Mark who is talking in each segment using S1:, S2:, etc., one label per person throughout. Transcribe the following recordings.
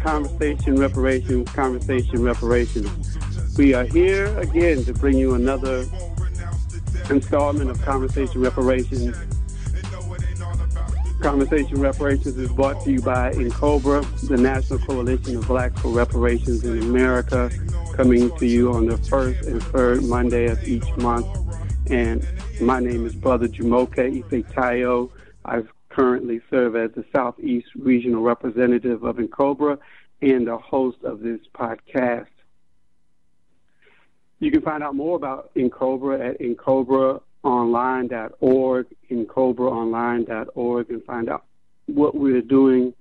S1: Conversation reparations, conversation reparations. We are here again to bring you another installment of Conversation Reparations. Conversation Reparations is brought to you by N'COBRA, the National Coalition of Blacks for Reparations in America, coming to you on the first and third Monday of each month. And my name is Brother Jumoke Ifetayo. I currently serve as the Southeast Regional Representative of N'COBRA and the host of this podcast. You can find out more about N'COBRA at ncobraonline.org, ncobraonline.org, and find out what we're doing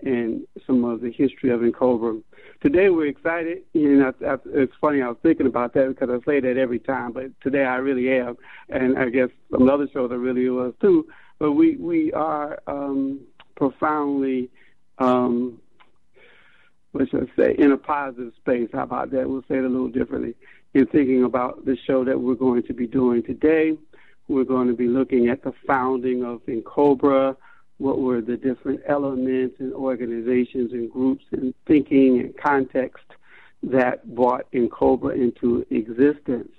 S1: and some of the history of N'COBRA. Today we're excited. and I- I- it's funny. I was thinking about that because I say that every time, but today I really am, and I guess some other shows I really was too. But we we are um, profoundly, um, what should I say, in a positive space. How about that? We'll say it a little differently. In thinking about the show that we're going to be doing today, we're going to be looking at the founding of N'COBRA, what were the different elements and organizations and groups and thinking and context that brought N'COBRA into existence.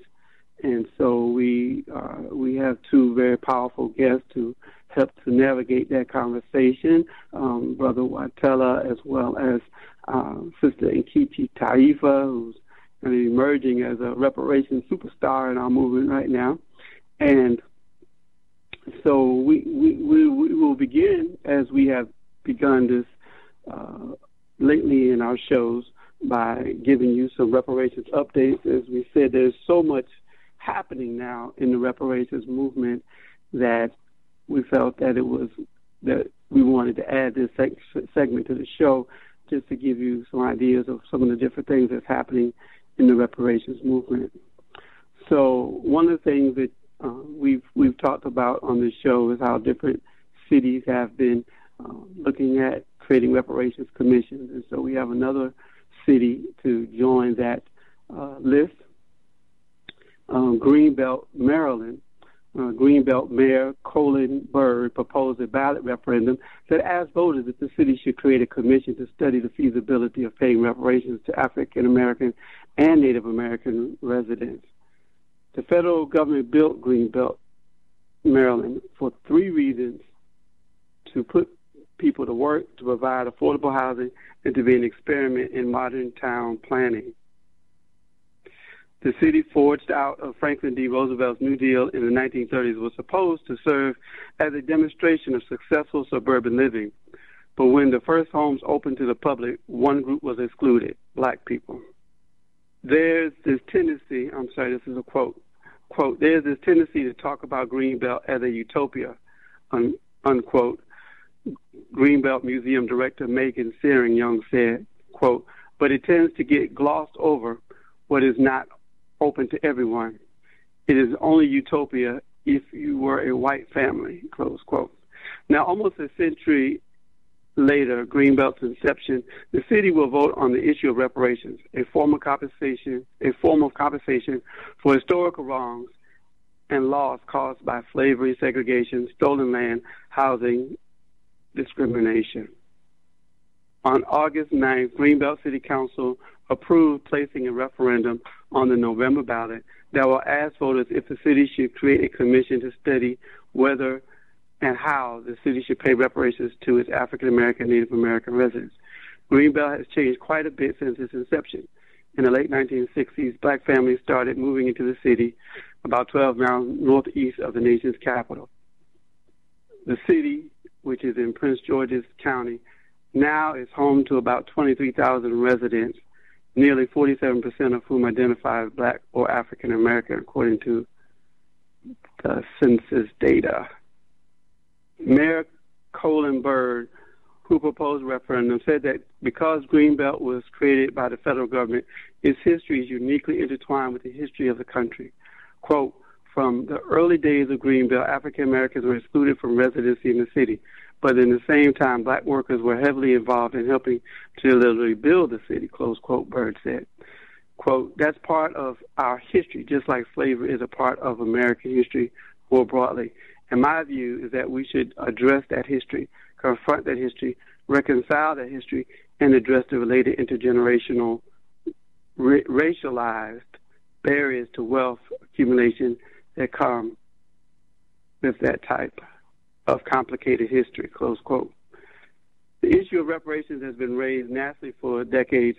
S1: And so we uh, we have two very powerful guests to help to navigate that conversation, um, Brother Watella as well as uh, Sister Nkechi Taifa, who's emerging as a reparations superstar in our movement right now. And so we, we, we, we will begin as we have begun this uh, lately in our shows by giving you some reparations updates. As we said, there's so much happening now in the reparations movement that we felt that it was that we wanted to add this seg- segment to the show just to give you some ideas of some of the different things that's happening in the reparations movement. So one of the things that uh, we've we've talked about on this show is how different cities have been uh, looking at creating reparations commissions, and so we have another city to join that uh, list. Um, Greenbelt, Maryland, uh, Greenbelt Mayor Colin Byrd proposed a ballot referendum that asked voters if the city should create a commission to study the feasibility of paying reparations to African American and Native American residents. The federal government built Greenbelt, Maryland, for three reasons to put people to work, to provide affordable housing, and to be an experiment in modern town planning. The city forged out of Franklin D. Roosevelt's New Deal in the 1930s was supposed to serve as a demonstration of successful suburban living. But when the first homes opened to the public, one group was excluded black people. there's this tendency, I'm sorry, this is a quote, quote, there's this tendency to talk about Greenbelt as a utopia, un, unquote. Greenbelt Museum Director Megan Searing Young said, quote, but it tends to get glossed over what is not open to everyone. It is only utopia if you were a white family, close quote. Now, almost a century later, Greenbelt's inception, the city will vote on the issue of reparations, a form of compensation, a form of compensation for historical wrongs and loss caused by slavery, segregation, stolen land, housing, discrimination. On August 9th, Greenbelt City Council approved placing a referendum on the November ballot that will ask voters if the city should create a commission to study whether and how the city should pay reparations to its African American Native American residents. Greenbelt has changed quite a bit since its inception. In the late 1960s, black families started moving into the city about 12 miles northeast of the nation's capital. The city, which is in Prince George's County, now is home to about 23,000 residents, nearly 47% of whom identify as black or African American, according to the census data. Mayor Colin Byrd, who proposed referendum, said that because Greenbelt was created by the federal government, its history is uniquely intertwined with the history of the country. Quote, from the early days of Greenbelt, African Americans were excluded from residency in the city, but in the same time, black workers were heavily involved in helping to literally build the city, close quote, Byrd said. Quote, that's part of our history, just like slavery is a part of American history more broadly. And my view is that we should address that history, confront that history, reconcile that history, and address the related intergenerational, ra- racialized barriers to wealth accumulation that come with that type of complicated history, close quote. The issue of reparations has been raised nationally for decades,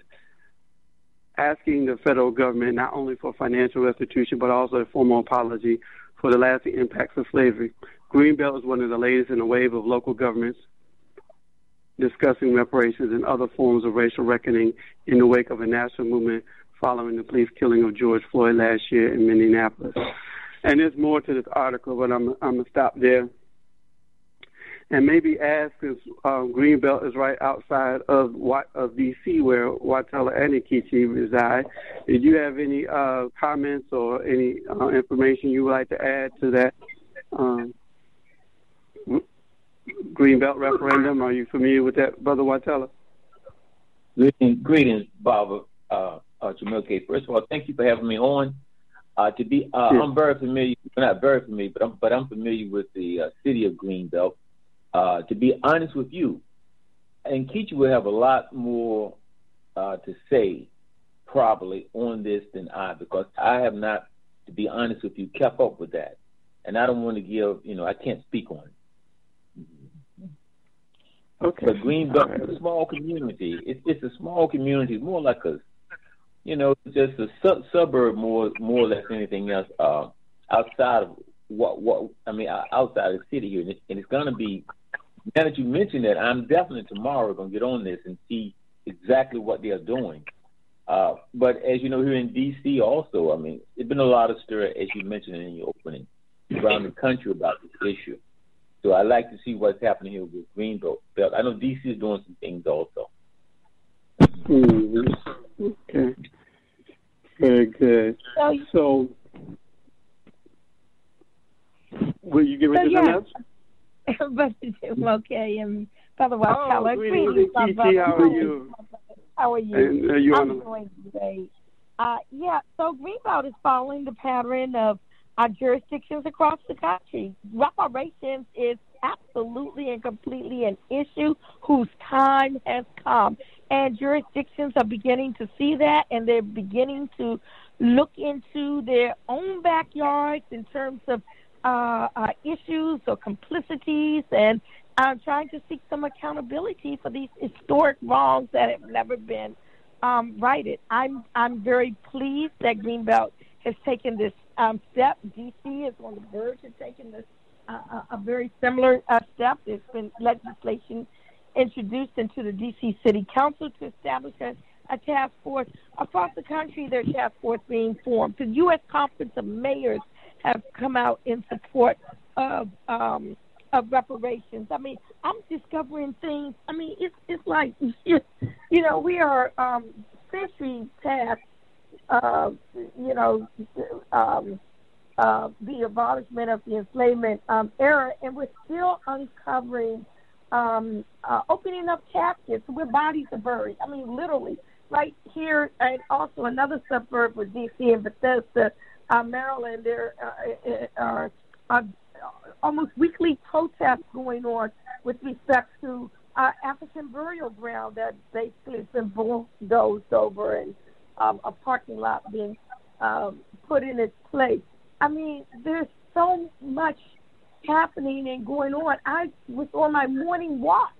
S1: asking the federal government not only for financial restitution, but also a formal apology for the lasting impacts of slavery. Greenbelt is one of the latest in a wave of local governments discussing reparations and other forms of racial reckoning in the wake of a national movement following the police killing of George Floyd last year in Minneapolis. And there's more to this article, but I'm, I'm going to stop there and maybe ask because um, Greenbelt is right outside of of DC where Wachtella and Nkechi reside. Did you have any uh, comments or any uh, information you would like to add to that um, Greenbelt referendum? Are you familiar with that, Brother Wachtella?
S2: Greetings, greetings Bob uh, uh, Jumoke. First of all, thank you for having me on. Uh, to be, uh, I'm very familiar, not very familiar, but I'm, but I'm familiar with the uh, city of Greenbelt. Uh, to be honest with you, Nkechi will have a lot more uh, to say probably on this than I because I have not, to be honest with you, kept up with that, and I don't want to give, you know, I can't speak on it.
S1: Okay.
S2: But Greenbelt right. is a small community. It's it's a small community, more like a, you know, just a su- suburb more more or less anything else. Uh, outside of what what I mean, outside of the city here, and it's, and it's going to be now that you mentioned that, I'm definitely tomorrow going to get on this and see exactly what they are doing. Uh, but as you know, here in D.C. also, I mean, there's been a lot of stir, as you mentioned in your opening, around the country about this issue. So I like to see what's happening here with Greenbelt. Belt. I know D.C. is doing some things also.
S1: Mm-hmm. Okay. Very good. So, will you give me
S3: so,
S1: this
S3: yeah. but okay, and Brother Wachtella,
S1: oh, greetings,
S3: greetings,
S1: How are you?
S3: How are you?
S1: And, uh, you
S3: I'm
S1: on
S3: doing great. Uh, yeah, so Greenbelt is following the pattern of our jurisdictions across the country. Reparations is absolutely and completely an issue whose time has come. And jurisdictions are beginning to see that, and they're beginning to look into their own backyards in terms of uh, uh, issues or complicities, and I'm trying to seek some accountability for these historic wrongs that have never been um, righted. I'm I'm very pleased that Greenbelt has taken this um, step. DC is on the verge of taking this uh, a very similar uh, step. There's been legislation introduced into the DC City Council to establish a, a task force across the country. There's task force being formed. The U.S. Conference of Mayors have come out in support of um, of reparations. I mean, I'm discovering things. I mean, it's it's like you know we are um, centuries past uh, you know um, uh, the abolishment of the enslavement um, era, and we're still uncovering, um, uh, opening up caskets where bodies are buried. I mean, literally, right here, and also another suburb of D.C. and Bethesda, uh, Maryland, there uh, are uh, almost weekly protests going on with respect to uh, African burial ground that basically has been bulldozed over and um, a parking lot being um, put in its place. I mean, there's so much happening and going on. I was on my morning walk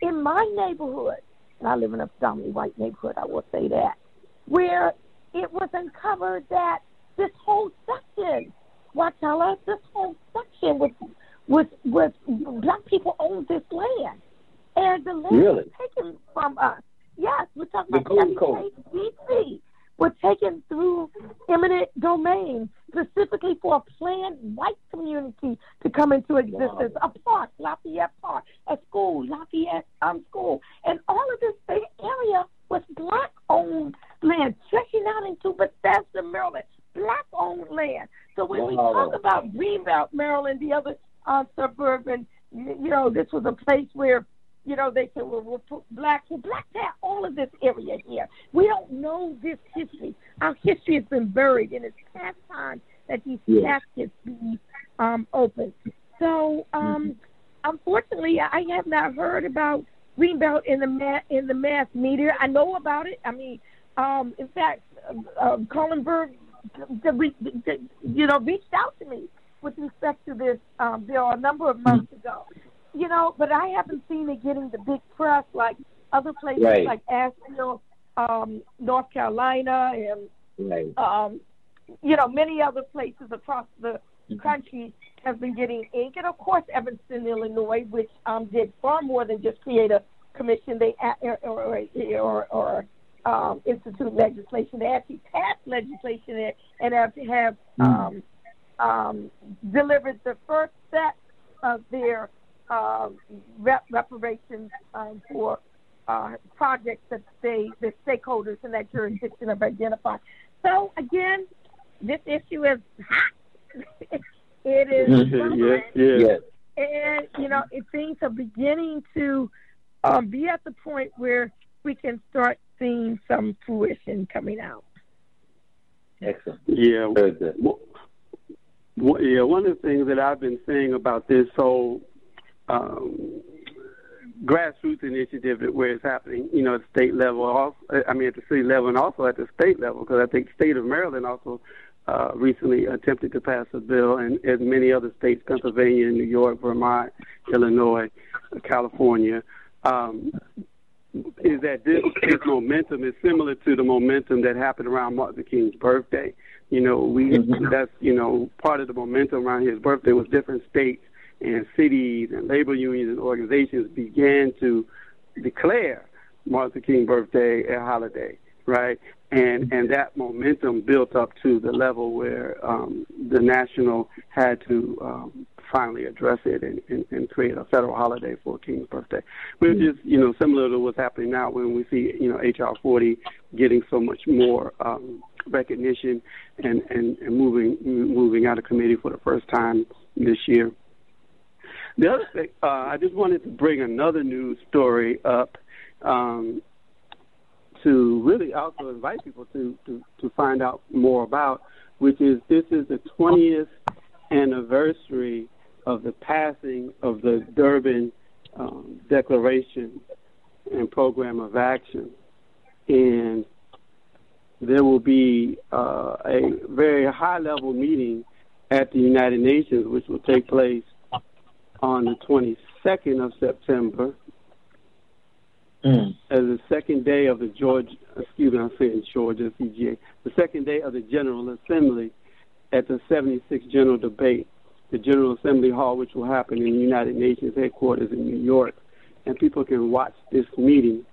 S3: in my neighborhood, and I live in a predominantly white neighborhood, I will say that, where it was uncovered that this whole section, Watala, this whole section was was was black people owned this land. And the land
S2: really?
S3: was taken from us. Yes, we're talking
S2: the
S3: about DC were taken through eminent domain specifically for a planned white community to come into existence. Wow. A park, Lafayette Park, a school, Lafayette um, School. And all of this area was black owned land stretching out into Bethesda, Maryland. Black owned land. So when wow. we talk about Greenbelt, Maryland, the other uh, suburban, you know, this was a place where you know, they said, well, we'll put blacks, well, black hat, all of this area here. We don't know this history. Our history has been buried, and it's past time that these yes. caskets be um, open. So, um, mm-hmm. unfortunately, I have not heard about Greenbelt in the ma- in the mass media. I know about it. I mean, um, in fact, uh, uh, Colin You know, reached out to me with respect to this um, bill a number of months mm-hmm. ago you know, but I haven't seen it getting the big press like other places right. like Asheville, um, North Carolina, and right. um, you know, many other places across the mm-hmm. country have been getting ink, and of course, Evanston, Illinois, which um, did far more than just create a commission. They or or, or, or um, institute legislation. They actually passed legislation and have have mm-hmm. um, um, delivered the first set of their uh, rep- reparations um, for uh, projects that they, the stakeholders in that jurisdiction have identified. So again, this issue is hot. it is
S1: yes, yes.
S3: and you know, it, things are beginning to um, be at the point where we can start seeing some fruition coming out.
S2: Excellent.
S1: Yeah. Very good. Well, yeah, one of the things that I've been saying about this whole um, grassroots initiative where it's happening, you know, at the state level, also, I mean, at the city level and also at the state level, because I think the state of Maryland also uh, recently attempted to pass a bill, and, as many other states, Pennsylvania, New York, Vermont, Illinois, California, um, is that this, this momentum is similar to the momentum that happened around Martin Luther King's birthday. You know, we mm-hmm. that's you know part of the momentum around his birthday was different states and cities and labor unions and organizations began to declare Martin Luther King birthday a holiday, right? And and that momentum built up to the level where um, the national had to um, finally address it and, and, and create a federal holiday for King's birthday, which is you know similar to what's happening now when we see you know HR 40 getting so much more um, recognition and, and, and moving moving out of committee for the first time this year. The other thing, uh, I just wanted to bring another news story up um, to really also invite people to, to, to find out more about, which is this is the 20th anniversary of the passing of the Durban um, Declaration and Program of Action. And there will be uh, a very high level meeting at the United Nations, which will take place on the 22nd of September mm. as the second day of the George, excuse me, I'm saying Georgia, CGA, the second day of the General Assembly at the 76th General Debate, the General Assembly Hall, which will happen in the United Nations headquarters in New York. And people can watch this meeting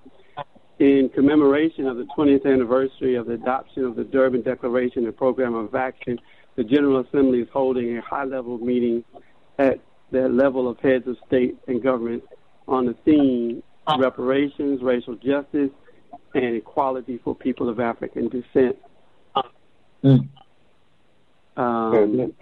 S1: in commemoration of the 20th anniversary of the adoption of the Durban Declaration and Program of Action, the General Assembly is holding a high level meeting at the level of heads of state and government on the theme reparations, racial justice, and equality for people of African descent.
S2: Mm.
S1: Um,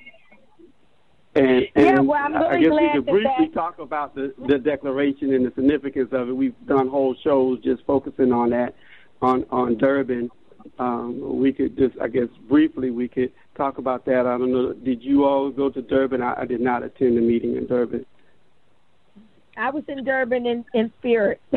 S1: and, and
S3: Yeah, well, I'm
S1: I
S3: really
S1: guess we could briefly
S3: that-
S1: talk about the, the declaration and the significance of it. We've done whole shows just focusing on that, on on Durban. Um, we could just, I guess, briefly we could talk about that. I don't know. Did you all go to Durban? I, I did not attend the meeting in Durban.
S3: I was in Durban in, in spirit.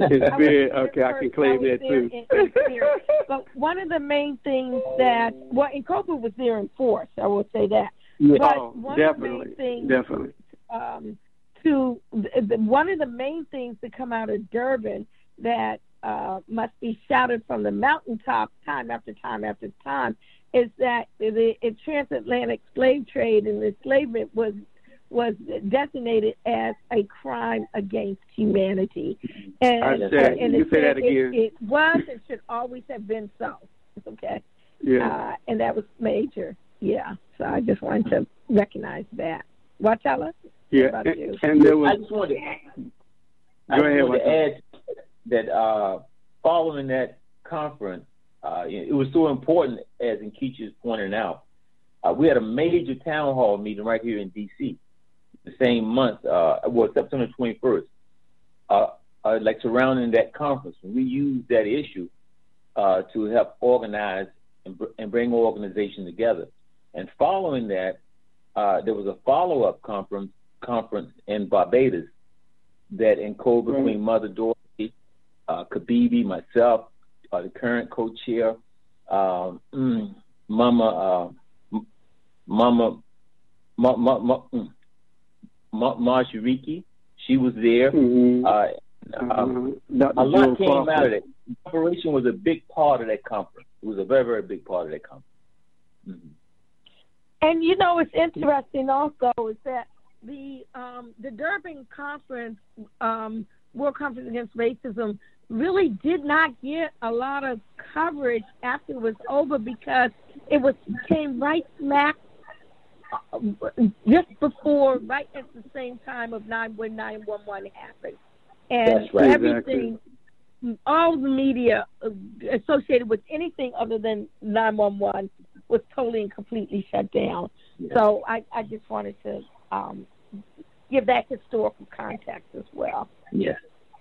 S1: In spirit, okay, I can claim
S3: was
S1: that too.
S3: In, in spirit. but one of the main things that, well, N'COBRA was there in force, I will say that. But
S1: oh,
S3: one of the
S1: definitely,
S3: main things
S1: definitely.
S3: um, to the, the, one of the main things that come out of Durban that uh, must be shouted from the mountaintop time after time after time is that the, the transatlantic slave trade and enslavement was was designated as a crime against humanity. And,
S1: I said-
S3: and
S1: you
S3: it,
S1: say that again.
S3: It, it was and should always have been so. Okay.
S1: Yeah.
S3: Uh, and that was major. Yeah. So I just wanted to recognize that. Watchala?
S1: yeah.
S3: about
S1: And,
S3: you?
S1: and there
S2: I just wanted to, I
S1: Go
S2: just
S1: ahead,
S2: wanted to add that uh, following that conference, uh, it was so important, as Nkechi is pointing out. Uh, we had a major town hall meeting right here in D.C. the same month, uh, well, September 21st, uh, uh, like surrounding that conference. We used that issue uh, to help organize and, br- and bring organizations together. And following that, uh, there was a follow-up conference conference in Barbados that encoded
S1: Right.
S2: between Mother Dorothy, uh, Kibibi, myself, uh, the current co-chair, um, mm, Mama, uh, Mama, Ma, Ma, Ma, mm, Ma, Marshiriki. She was there.
S1: Mhm.
S2: Uh,
S1: Uh, Dr.
S2: a lot came out of it. Preparation was a big part of that conference. It was a very, very big part of that conference. Mhm.
S3: And you know, it's interesting also is that the um, the Durban conference, um, World Conference Against Racism, really did not get a lot of coverage after it was over because it was came right smack uh, just before, right at the same time of nine when nine one one happened, and
S2: right.
S3: everything. All the media uh, associated with anything other than 911 was totally and completely shut down. So I, I just wanted to um, give that historical context as well.
S2: Yes.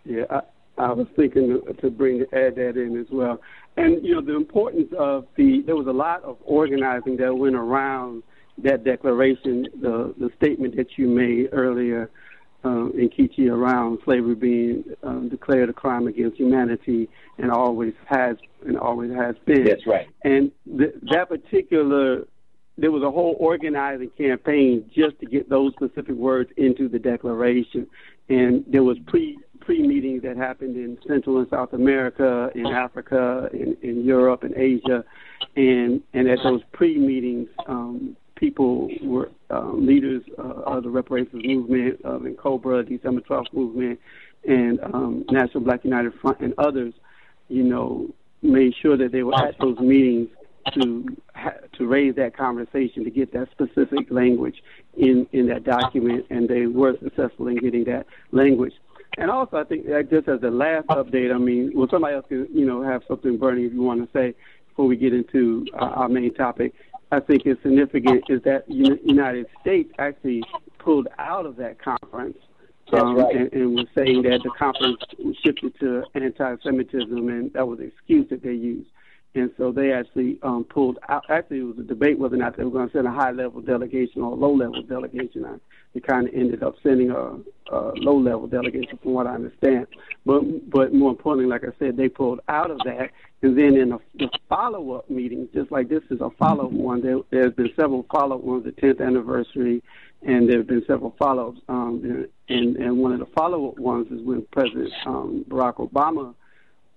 S1: Yeah, I, I was thinking to, to bring add that in as well. And you know the importance of the there was a lot of organizing that went around that declaration, the the statement that you made earlier um, Nkechi around slavery being um, declared a crime against humanity and always has and always has been.
S2: That's right.
S1: And th- that particular, there was a whole organizing campaign just to get those specific words into the declaration. And there was pre pre meetings that happened in Central and South America, in Africa, in, in Europe, and Asia. And and at those pre meetings, um, people were um, leaders uh, of the reparations movement, N'COBRA, December 12th movement, and um, National Black United Front, and others. You know, made sure that they were at those meetings to to raise that conversation to get that specific language in in that document, and they were successful in getting that language. And also, I think that just as the last update, I mean, well, somebody else can you know have something burning if you want to say before we get into uh, our main topic. I think is significant is that the United States actually pulled out of that conference um,
S2: right.
S1: and, and was saying that the conference shifted to anti-Semitism, and that was the excuse that they used. And so they actually um, pulled out. Actually, it was a debate whether or not they were going to send a high-level delegation or a low-level delegation. I, they kind of ended up sending a, a low-level delegation, from what I understand. But but more importantly, like I said, they pulled out of that. And then in a, the follow-up meetings, just like this is a follow-up one, there, there's been several follow-up ones, the 10th anniversary, and there have been several follow-ups. Um, and, and one of the follow-up ones is when President um, Barack Obama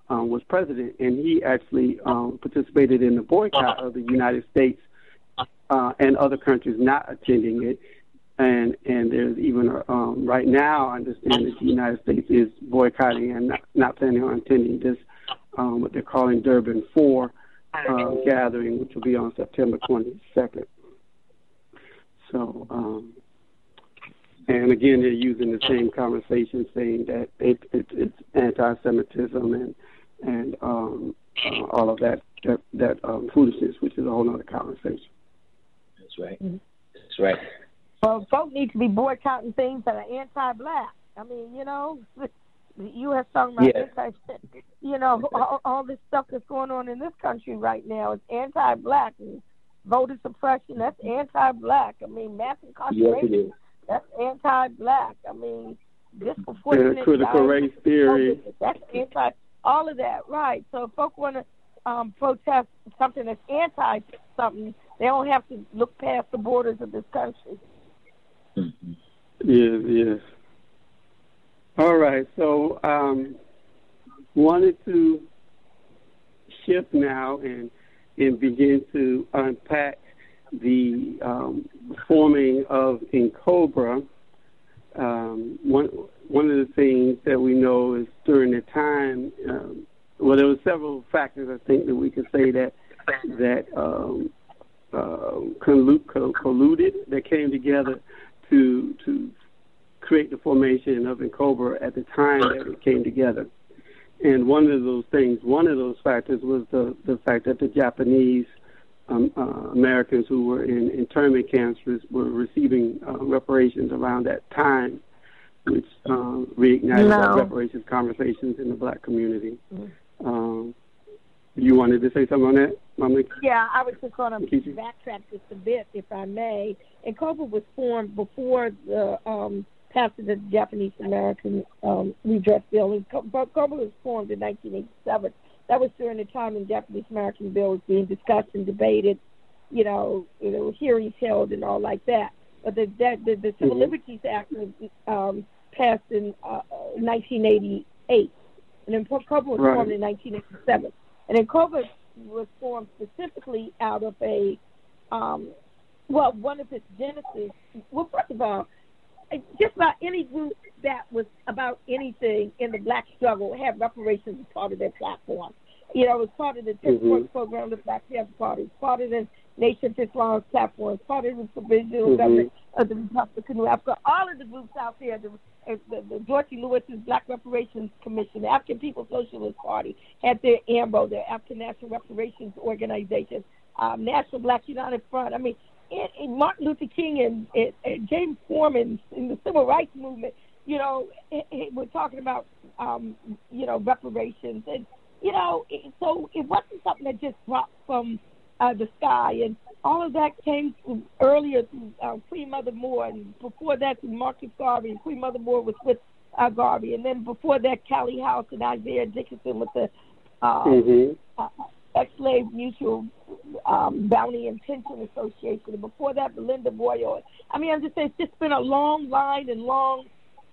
S1: um, was president, and he actually um, participated in the boycott of the United States uh, and other countries not attending it. and and there's even um, right now I understand that the United States is boycotting and not, not planning on attending this um, what they're calling Durban Four uh, gathering, which will be on September 22nd. So, um, and again, they're using the same conversation, saying that it, it, it's anti-Semitism and and um, uh, all of that that, that um, foolishness, which is a whole other conversation.
S2: That's right. Mm-hmm. That's right.
S3: Well, folks need to be boycotting things that are anti-black. I mean, you know, the U.S. talking about
S2: yes.
S3: anti, you know, all, all this stuff that's going on in this country right now is anti-black and voter suppression. That's anti-black. I mean, mass incarceration.
S2: Yes,
S3: that's anti-black. I mean, disproportionate.
S1: Yeah, critical race theory.
S3: That's anti. All of that, right? So if folks want to um, protest something that's anti something, they don't have to look past the borders of this country.
S2: Mm-hmm.
S1: Yes, yes. All right, so um, wanted to shift now and and begin to unpack the um, forming of N'COBRA. Um, one one of the things that we know is during the time, um, well, there were several factors I think that we could say that that um, uh, colluded that came together to to create the formation of N'COBRA at the time that it came together. And one of those things, one of those factors was the, the fact that the Japanese um, uh, Americans who were in internment camps were receiving uh, reparations around that time, which um, reignited
S3: no.
S1: reparations conversations in the black community. Mm-hmm. Um, you wanted to say something on that, Mama?
S3: Yeah, I was just going to backtrack just a bit, if I may. N'COBRA was formed before the um, of the Japanese American um, redress bill. N'COBRA was formed in 1987. That was during the time when Japanese American bill was being discussed and debated. You know, there were hearings held and all like that. But the the, the, the Civil mm-hmm. Liberties Act was um, passed in uh, 1988, and then COBRA was
S1: right.
S3: formed in 1987. And then COBRA was formed specifically out of a um, well, one of its genesis. Well, first of all, just about any group that was about anything in the black struggle had reparations as part of their platform. You know, it was part of the Force
S1: mm-hmm.
S3: program of the Black Panther Party, part of the Nation of Islam's platform, part of the provisional
S1: mm-hmm.
S3: government of the Republic of Africa. All of the groups out there, the, the, the George Lewis's Black Reparations Commission, the African People's Socialist Party, had their AMBO, their African National Reparations Organization, um, National Black United Front. I mean, and, and Martin Luther King and, and, and James Forman in the civil rights movement, you know, it, it, we're talking about, um, you know, reparations. And, you know, it, so it wasn't something that just dropped from uh, the sky. And all of that came earlier through uh, Queen Mother Moore. And before that, through Marcus Garvey. And Queen Mother Moore was with uh, Garvey. And then before that, Callie House and Isaiah Dickerson with the uh,
S1: mm-hmm.
S3: uh, ex-slave mutual um, bounty and pension association. And before that, Belinda Royall. I mean, I'm just saying it's just been a long line and long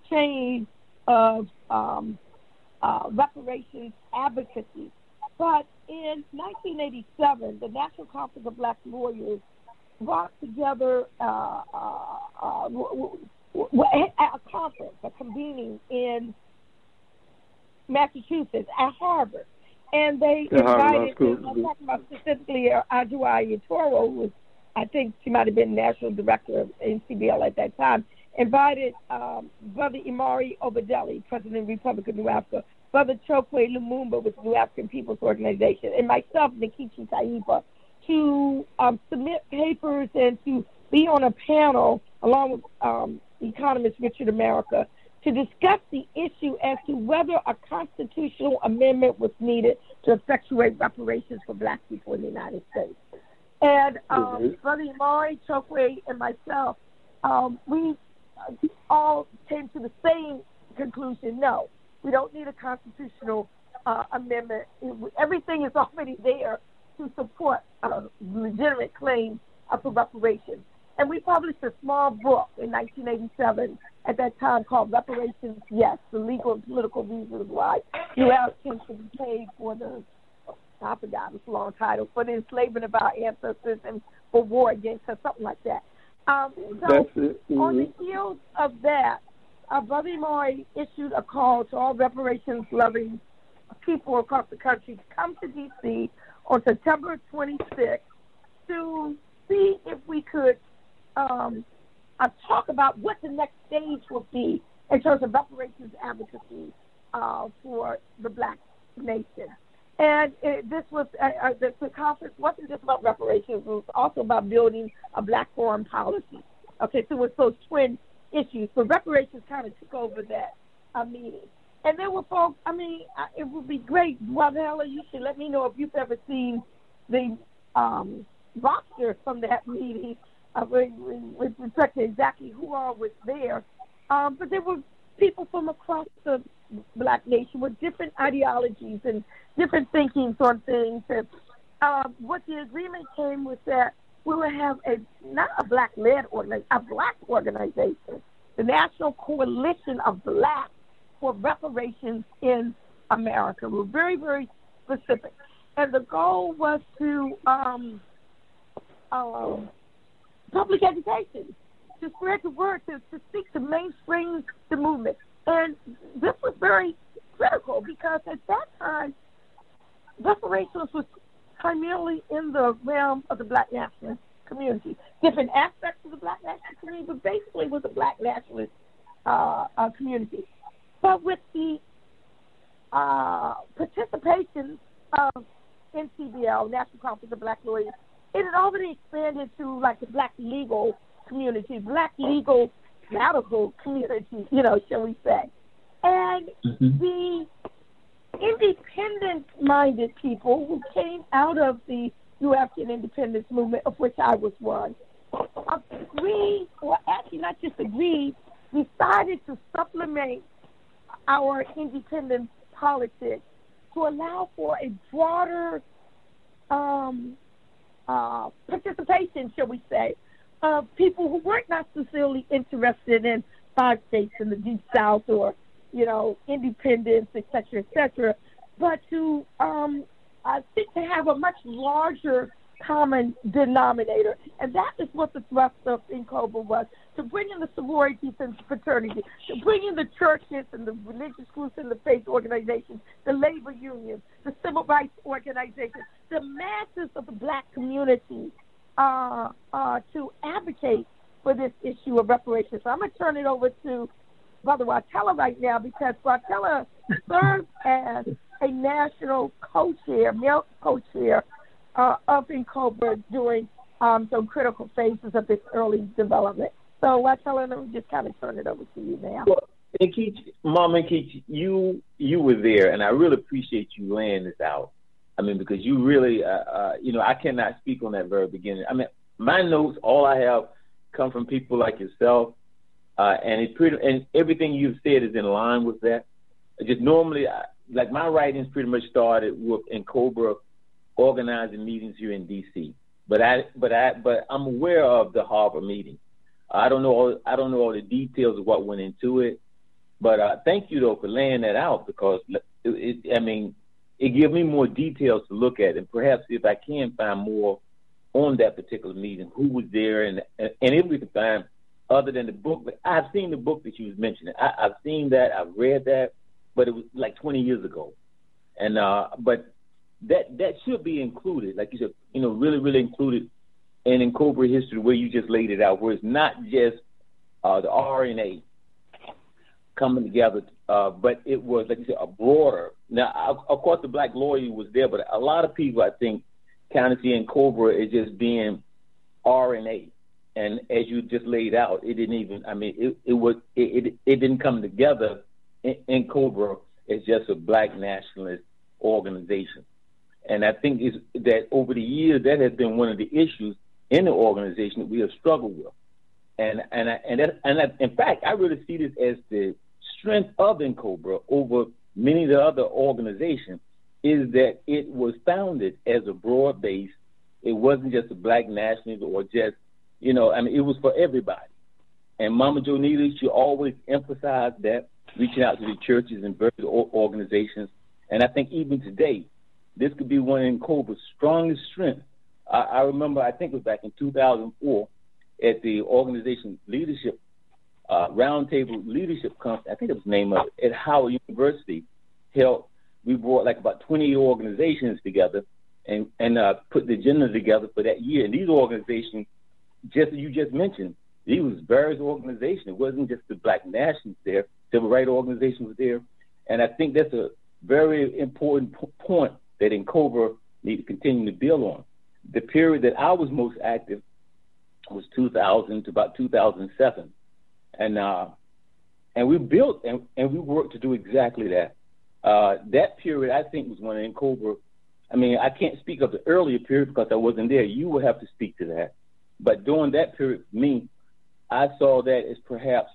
S3: chain of um, uh, reparations advocacy. But in 1987, the National Conference of Black Lawyers brought together uh, uh, uh, a conference, a convening in Massachusetts at Harvard. And they
S1: the
S3: invited,
S1: I'm
S3: talking about specifically uh, Adjoa Aiyetoro, who was, I think she might have been national director of NCBL at that time, invited um, Brother Imari Obadele, President of the Republic of New Africa, Brother Chokwe Lumumba with the New African People's Organization, and myself, Nkechi Taifa, to um, submit papers and to be on a panel along with um, economist Richard America to discuss the issue as to whether a constitutional amendment was needed to effectuate reparations for black people in the United States. And um,
S1: mm-hmm.
S3: Brother Imari, Chokwe, and myself, um, we all came to the same conclusion no, we don't need a constitutional uh, amendment. Everything is already there to support a legitimate claim for reparations. And we published a small book in 1987 at that time called Reparations Yes, the Legal and Political Reasons Why U.S. Can be paid for the, I forgot, it's a long title, for the enslavement of our ancestors and for war against us, something like that. Um, so
S1: That's it. Mhm.
S3: on the heels of that, uh, Brother Moy issued a call to all reparations-loving people across the country to come to D.C. on September 26th to see if we could um, uh, talk about what the next stage would be in terms of reparations advocacy uh, for the black nation. And it, this was uh, uh, the, the conference wasn't just about reparations; it was also about building a black foreign policy. Okay, so it's those twin issues. But reparations kind of took over that uh, meeting. And there were folks. I mean, it would be great, Heller. You should let me know if you've ever seen the um, roster from that meeting uh, with, with respect to exactly who all was there. Um, but there were people from across the black nation with different ideologies and different thinkings on things. And uh, what the agreement came was that we would have a not a black-led organization, a black organization, the National Coalition of Blacks for Reparations in America. We're very, very specific, and the goal was to um, um, public education, to spread the word, to, to seek to mainstream the movement. And this was very critical because at that time, reparations was primarily in the realm of the black nationalist community. Different aspects of the black nationalist community, but basically was a black nationalist uh, uh, community. But with the uh, participation of NCBL, National Conference of Black Lawyers, it had already expanded to like the black legal community, black legal medical community, you know, shall we say. And
S2: Mhm.
S3: the independent minded people who came out of the New African independence movement, of which I was one, agreed, or actually not just agreed, decided to supplement our independence politics to allow for a broader um, uh, participation, shall we say, of people who weren't necessarily interested in five states in the deep south or, you know, independence, et cetera, et cetera, but to um, to have a much larger common denominator. And that is what the thrust of N'COBRA was, to bring in the sororities and fraternity, to bring in the churches and the religious groups and the faith organizations, the labor unions, the civil rights organizations, the masses of the black community uh, uh, to advocate for this issue of reparations. So I'm going to turn it over to Brother Watella right now because Watella serves as a national co-chair, male co-chair uh, of N'COBRA during um, some critical phases of this early development. So Watella, let me just kind of turn it over to you now.
S2: Well, Nkechi, Mom Nkechi, you you were there, and I really appreciate you laying this out. I mean, because you really, uh, uh, you know, I cannot speak on that very beginning. I mean, my notes, all I have, come from people like yourself, uh, and it pretty, and everything you've said is in line with that. Just normally, I, like my writings, pretty much started with N'COBRA organizing meetings here in D.C. But I, but I, but I'm aware of the Harvard meeting. I don't know, all, I don't know all the details of what went into it, but uh, thank you though for laying that out because it, it, I mean, it gives me more details to look at, and perhaps if I can find more on that particular meeting, who was there, and and if we can find other than the book. But I've seen the book that you was mentioning. I, I've seen that. I've read that, but it was like 20 years ago, and uh, but that that should be included, like you said, you know, really, really included in N'COBRA history where you just laid it out, where it's not just uh, the RNA coming together, uh, but it was, like you said, a broader. Now, of course, the black lawyer was there, but a lot of people, I think, kind seeing Cobra as just being RNA. And as you just laid out, it didn't even. I mean, it it was it it, it didn't come together in, N'COBRA as just a black nationalist organization. And I think is that over the years that has been one of the issues in the organization that we have struggled with. And and I, and that, and I, in fact, I really see this as the strength of Cobra over many of the other organizations is that it was founded as a broad base. It wasn't just a black nationalist or just, you know, I mean, it was for everybody. And Mama Jonita, she always emphasized that, reaching out to the churches and various organizations. And I think even today, this could be one of Cobra's strongest strengths. I, I remember, I think it was back in 2004, at the organization leadership uh, roundtable leadership conference. I think it was the name of it at Howard University. Held we brought like about 20 organizations together and and uh, put the agenda together for that year. And these organizations, just you just mentioned, these was various organizations. It wasn't just the Black Nationals there. Civil rights organizations was there, and I think that's a very important p- point that N'COBRA need to continue to build on. The period that I was most active was 2000 to about 2007, and uh, and we built and, and we worked to do exactly that. Uh, that period, I think, was when N'COBRA. I mean, I can't speak of the earlier period because I wasn't there. You will have to speak to that. But during that period, for me, I saw that as perhaps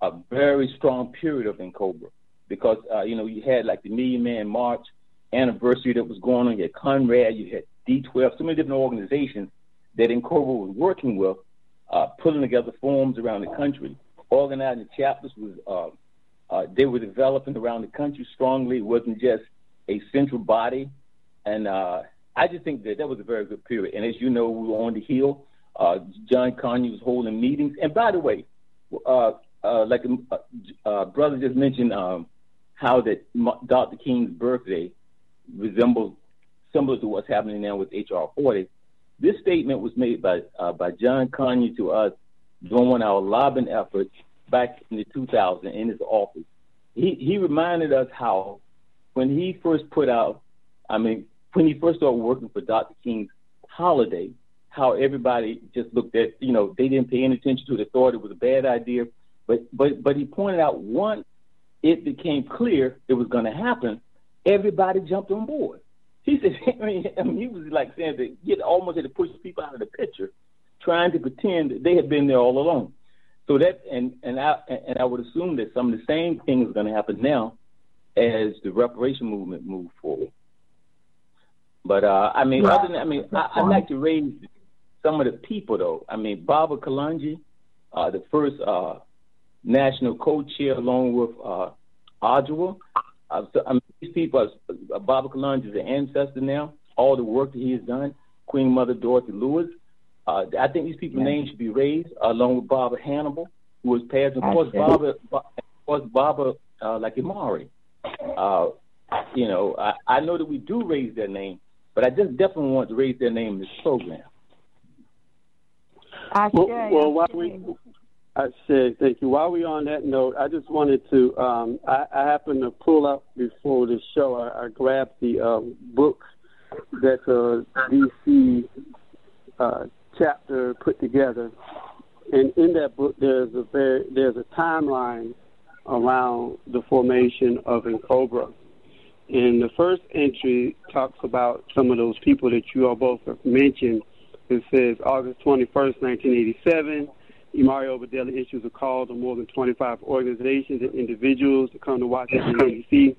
S2: a very strong period of N'COBRA because uh, you know you had like the Million Man March anniversary that was going on. You had Conrad, you had D12, so many different organizations that N'COBRA was working with, uh, putting together forums around the country, organizing chapters was. Uh, uh, they were developing around the country strongly. It wasn't just a central body, and uh, I just think that that was a very good period. And as you know, we were on the Hill. Uh, John Conyers was holding meetings. And by the way, uh, uh, like uh, uh, brother just mentioned, um, how that Dr. King's birthday resembles similar to what's happening now with HR 40. This statement was made by uh, by John Conyers to us during our lobbying efforts back in the 2000 in his office. He he reminded us how when he first put out, I mean, when he first started working for Dr. King's holiday, how everybody just looked at, you know, they didn't pay any attention to it, they thought it was a bad idea. But but but he pointed out once it became clear it was going to happen, everybody jumped on board. He said, I mean, I mean, he was like saying that get almost had to push people out of the picture, trying to pretend that they had been there all along. So that and and I and I would assume that some of the same things are going to happen now as the reparation movement moves forward. But uh, I mean, other than I mean, I, I'd like to raise some of the people though. I mean, Baba Kalonji, uh, the first uh, national co-chair, along with uh, Adjoa. Uh, so, I mean, these people, are, uh, Baba Kalonji is an ancestor now. All the work that he has done, Queen Mother Dorothy Lewis, uh, I think these people's names should be raised along with Baba Hannibal, who was passed. Of course, Baba, of course, Barbara uh, like Imari. Uh, you know, I, I know that we do raise their name, but I just definitely want to raise their name in this program.
S3: I
S1: well, well, while we, I said thank you. While we on that note, I just wanted to. Um, I, I happened to pull up before the show. I, I grabbed the um, book that uh, DC uh, chapter put together, and in that book there's a very there's a timeline around the formation of N'COBRA. And the first entry talks about some of those people that you all both have mentioned. It says August 21st, 1987, Imari Obadele issues a call to more than 25 organizations and individuals to come to Washington, D.C.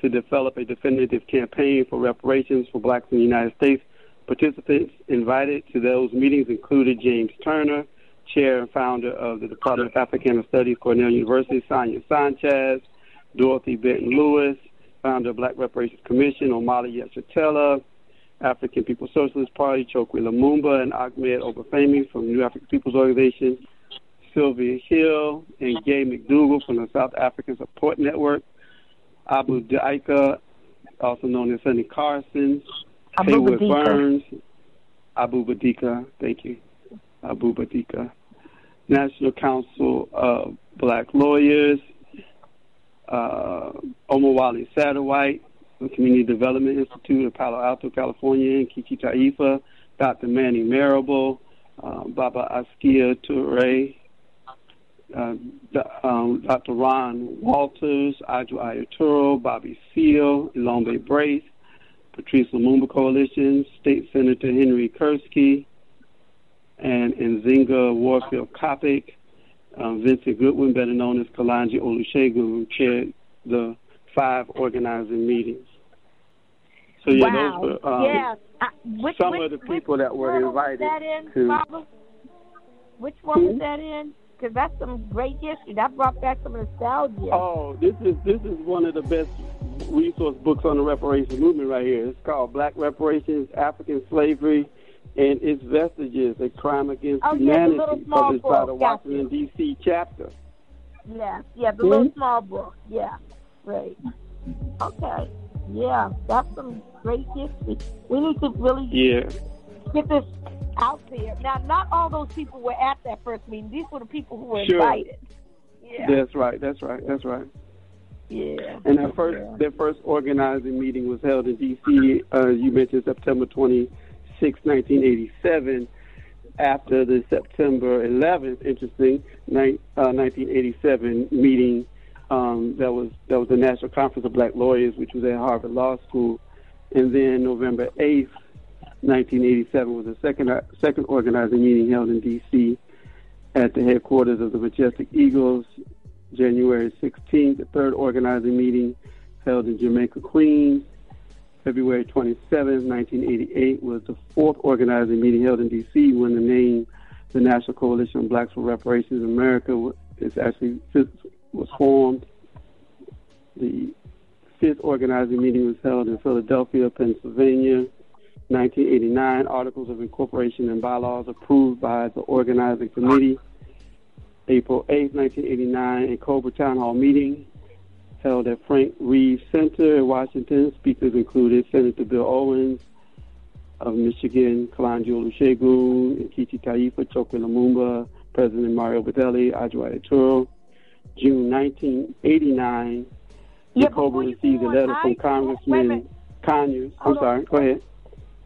S1: to develop a definitive campaign for reparations for blacks in the United States Participants invited to those meetings included James Turner, chair and founder of the Department of African Studies, Cornell University, Sonia Sanchez, Dorothy Benton Lewis, founder of Black Reparations Commission, Omali Yeshitela, African People's Socialist Party, Chokwe Lumumba, and Ahmed Obafemi from New African People's Organization, Sylvia Hill, and Gay McDougall from the South African Support Network, Abu Daika, also known as Sonny Carson, Haywood Burns, Abu Badika, thank you, Abu Badika, National Council of Black Lawyers, uh, Omowale Satterwhite, Community Development Institute of Palo Alto, California, and Nkechi Taifa, Dr. Manning Marable, uh, Baba Askia Toure, uh, um, Dr. Ron Walters, Adjoa Aiyetoro, Bobby Seale, Elombe Brath, Patrice Lumumba Coalition, State Senator Henry Kirksey, and Nzinga Warfield Coppock. Um, Vincent Goodwin, better known as Kalonji Olusegun, chaired the five organizing meetings. So yeah,
S3: wow.
S1: those were um,
S3: yeah. Uh, which,
S1: some
S3: which,
S1: of the people that were invited
S3: that in,
S1: to.
S3: Which one
S1: Hmm?
S3: was that in? Because that's some great history. That brought back some nostalgia.
S1: Oh, this is this is one of the best resource books on the reparations movement right here. It's called Black Reparations, African Slavery, and its vestiges, a crime against
S3: Oh, yeah, the
S1: humanity,
S3: small
S1: published by
S3: book.
S1: the
S3: Gotcha.
S1: Washington D.C. chapter.
S3: Yeah, yeah, the
S1: Hmm?
S3: little small book. Yeah, right. Okay. Yeah, that's some great history. We need to really
S1: Yeah,
S3: get this out there. Now, not all those people were at that first meeting. These were the people who were
S1: Sure.
S3: invited. Yeah.
S1: that's right. That's right. That's right.
S3: Yeah.
S1: And their first
S3: Yeah.
S1: their first organizing meeting was held in D.C. Uh, you mentioned September 26, 1987. After the September 11th, interesting, uh, 1987 meeting um, that was that was the National Conference of Black Lawyers, which was at Harvard Law School, and then November 8th, 1987 was the second second organizing meeting held in D.C. at the headquarters of the Majestic Eagles. January 16th, the third organizing meeting held in Jamaica, Queens. February 27th, 1988 was the fourth organizing meeting held in D.C. when the name the National Coalition of Blacks for Reparations in America is actually was formed. The fifth organizing meeting was held in Philadelphia, Pennsylvania. 1989 articles of incorporation and bylaws approved by the organizing committee. April 8, 1989, a N'COBRA Town Hall meeting held at Frank Reeves Center in Washington. Speakers included Senator Bill Owens of Michigan, Kalonji Olusegun, Nkechi Taifa, Chokwe Lumumba, President Mario Adjoa Aiyetoro. June 1989,
S3: Yeah, you
S1: received a letter from Congressman. Conyers. I'm
S3: Hold on.
S1: sorry, go ahead.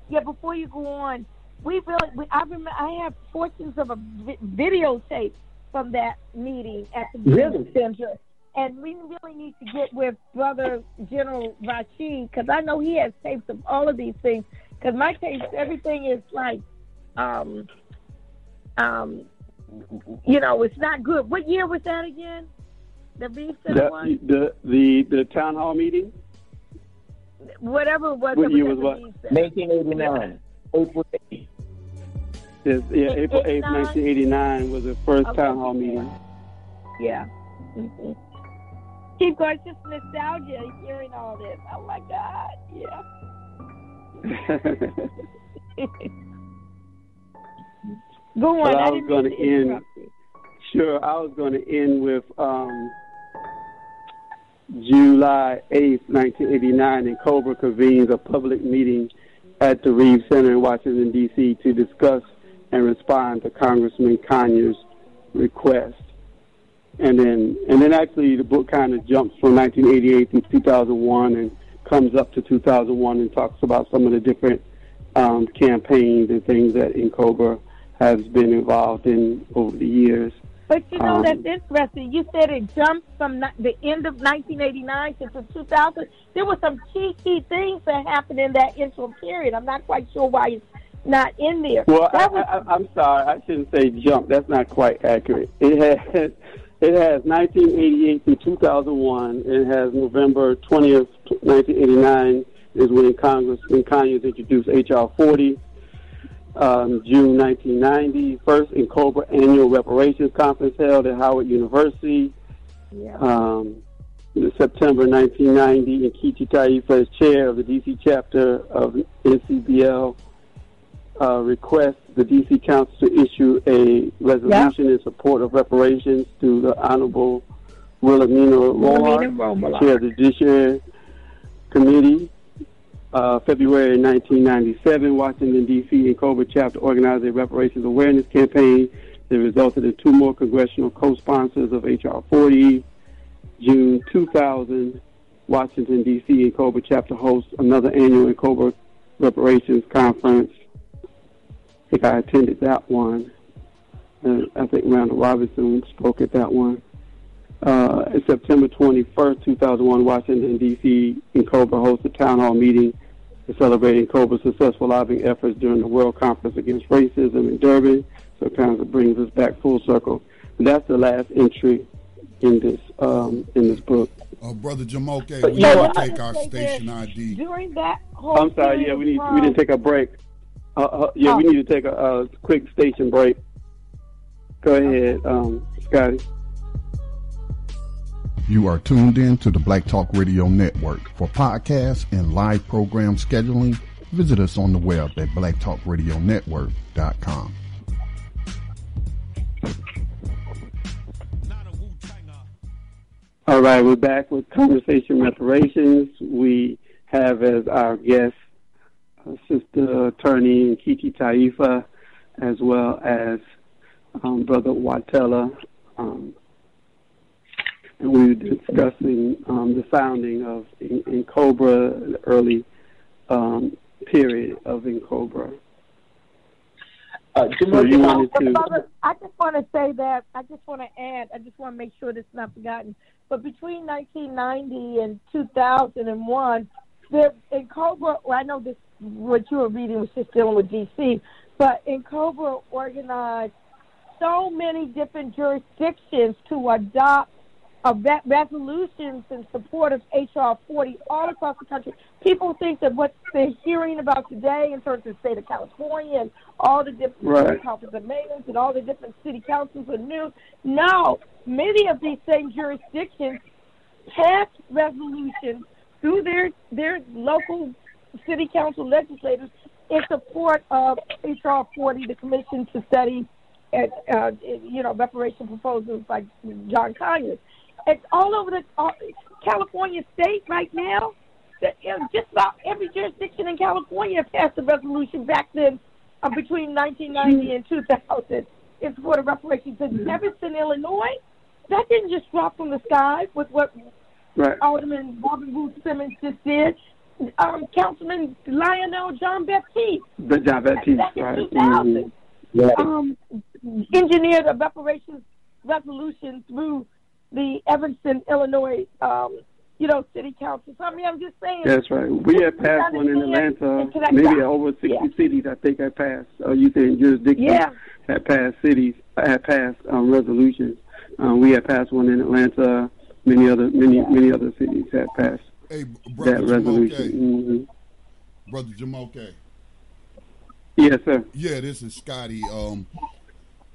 S3: Yeah, before you go on, we really, we, I remember, I have portions of a vi- videotape from that meeting at the
S2: Really?
S3: Center, and we really need to get with Brother General Rashid because I know he has tapes of all of these things. Because my tapes, everything is like, um, um, you know, it's not good. What year was that again? The Reeves Center
S1: The,
S3: one,
S1: the the the town hall meeting.
S3: whatever it was.
S1: what year was
S3: the
S1: what?
S2: 1989, April 8th.
S1: Yes, yeah,
S3: Eight-
S1: April 8th, 1989 was the first
S3: Okay.
S1: town hall meeting.
S3: Yeah. hmm Keep going. It's just nostalgia hearing all this. Oh my God. Yeah. Go on.
S1: Well, I
S3: I
S1: was gonna end- sure, I was going to end with um, July 8th, 1989, N'COBRA convenes a public meeting at the Reeves Center in Washington, D.C. to discuss and respond to Congressman Conyers' request. And then, and then actually, the book kind of jumps from 1988 to 2001 and comes up to 2001 and talks about some of the different um, campaigns and things that N'COBRA has been involved in over the years.
S3: But you know
S1: Um,
S3: that's interesting. You said it jumped from the end of 1989 to the 2000. There were some key key things that happened in that interim period. I'm not quite sure why it's not in there.
S1: Well,
S3: that was
S1: I, I'm sorry, I shouldn't say jump. That's not quite accurate. It has it has 1988 through 2001. It has November 20th, 1989 is when Congress when Conyers introduced HR 40. Um, June 1990, first N'COBRA annual reparations conference held at Howard University.
S3: yeah.
S1: um, in September 1990, Nkechi Taifa, as chair of the DC chapter of NCBL, uh, requests the DC Council to issue a resolution in support of reparations to the Honorable Wilhelmina
S3: Rolark.
S1: chair of the Judiciary Committee. Uh, February 1997, Washington, D.C. N'COBRA chapter organized a reparations awareness campaign that resulted in two more congressional co-sponsors of H.R. 40. June 2000, Washington, D.C. N'COBRA chapter hosts another annual N'COBRA reparations conference. I think I attended that one. Uh, I think Randall Robinson spoke at that one. Uh, September 21st, 2001, Washington, D.C. N'COBRA hosts a town hall meeting celebrating N'COBRA's successful lobbying efforts during the World Conference Against Racism in Durban. So it kind of brings us back full circle. And that's the last entry in this um, in this book.
S4: Uh, Brother
S1: Jumoke,
S4: we need to take our station ID.
S3: During that whole
S1: I'm sorry. Yeah, we need
S3: of
S1: we didn't take a break. Uh, uh, yeah, we
S3: Oh.
S1: need to take a, a quick station break. Go ahead, um, Scotty.
S4: You are tuned in to the Black Talk Radio Network. For podcasts and live program scheduling, Visit us on the web at blacktalkradionetwork.com.
S1: All right, we're back with Conversation Reparations. We have as our guest uh, Sister Attorney Nkechi Taifa, as well as um, Brother Watella. Um, and we were discussing um, the founding of in, Cobra, the early um, period of N'COBRA.
S3: Uh, so you wanted to... I just want to say that I just want to add. I just want to make sure this is not forgotten. But between 1990 and 2001, there Cobra, Well, I know this what you were reading was just dealing with DC, but N'COBRA organized so many different jurisdictions to adopt of resolutions in support of HR 40 all across the country. People think that what they're hearing about today in terms of the state of California and all the different
S1: right.
S3: offices of mayors and all the different city councils are new. No, many of these same jurisdictions passed resolutions through their their local city council legislators in support of HR 40, the commission to study, uh, you know, reparation proposals like John Conyers. It's all over the California state right now. That, you know, just about every jurisdiction in California passed a resolution back then uh, between 1990 and 2000 in support of reparations. In Evanston, Illinois, that didn't just drop from the sky with what
S1: right.
S3: Alderman Robin Rue Simmons just did. Um, Councilman Lionel Jean-Baptiste.
S1: The Jean-Baptiste,
S3: back in
S1: right.
S3: 2000.
S1: Mm-hmm.
S3: Yeah. Um, engineered a reparations resolution through the Evanston, Illinois, um, you know, city council. So I mean, I'm just saying.
S1: That's right. We have passed one in Atlanta, maybe over 60 yeah. cities. I think I passed. Uh, you saying jurisdictions
S3: yeah.
S1: have passed cities, have passed um, resolutions. Um, we have passed one in Atlanta. Many other, many, yeah. many other cities have passed
S4: hey, that
S1: resolution.
S4: Mm-hmm. Brother Jumoke.
S1: Yes, sir.
S4: Yeah, this is Scotty. Um,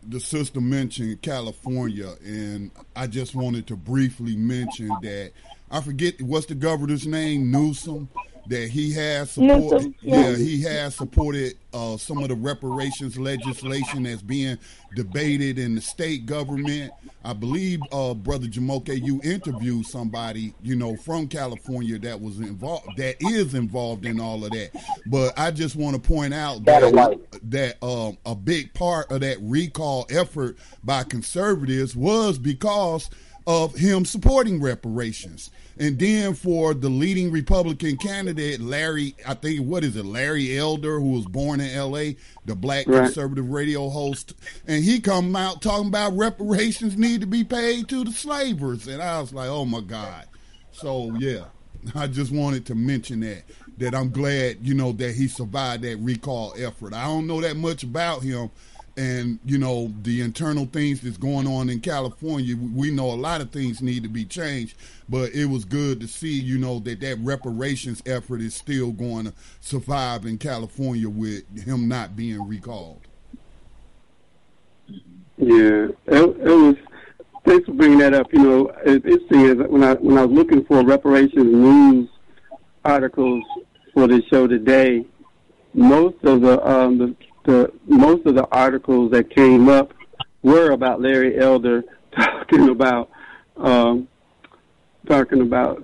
S4: the sister mentioned California, and I just wanted to briefly mention that I forget what's the governor's name, Newsom, that he has supported. Yeah. yeah. he has supported uh, some of the reparations legislation that's being debated in the state government. I believe, uh, brother Jumoke, you interviewed somebody, you know, from California that was involved, that is involved in all of that. But I just want to point out that that um, a big part of that recall effort by conservatives was because of him supporting reparations. And then for the leading Republican candidate, Larry, I think, what is it, Larry Elder, who was born in L.A., the black right. conservative radio host, and he come out talking about reparations need to be paid to the slavers. And I was like, oh my God. So, yeah, I just wanted to mention that, that I'm glad, you know, that he survived that recall effort. I don't know that much about him, and you know the internal things that's going on in California. We know a lot of things need to be changed, but it was good to see you know that that reparations effort is still going to survive in California with him not being recalled.
S1: Yeah, it, it was. Thanks for bringing that up. You know, it, it's when I when I was looking for reparations news articles for the show today, most of the um, the the most of the articles that came up were about Larry Elder talking about um, talking about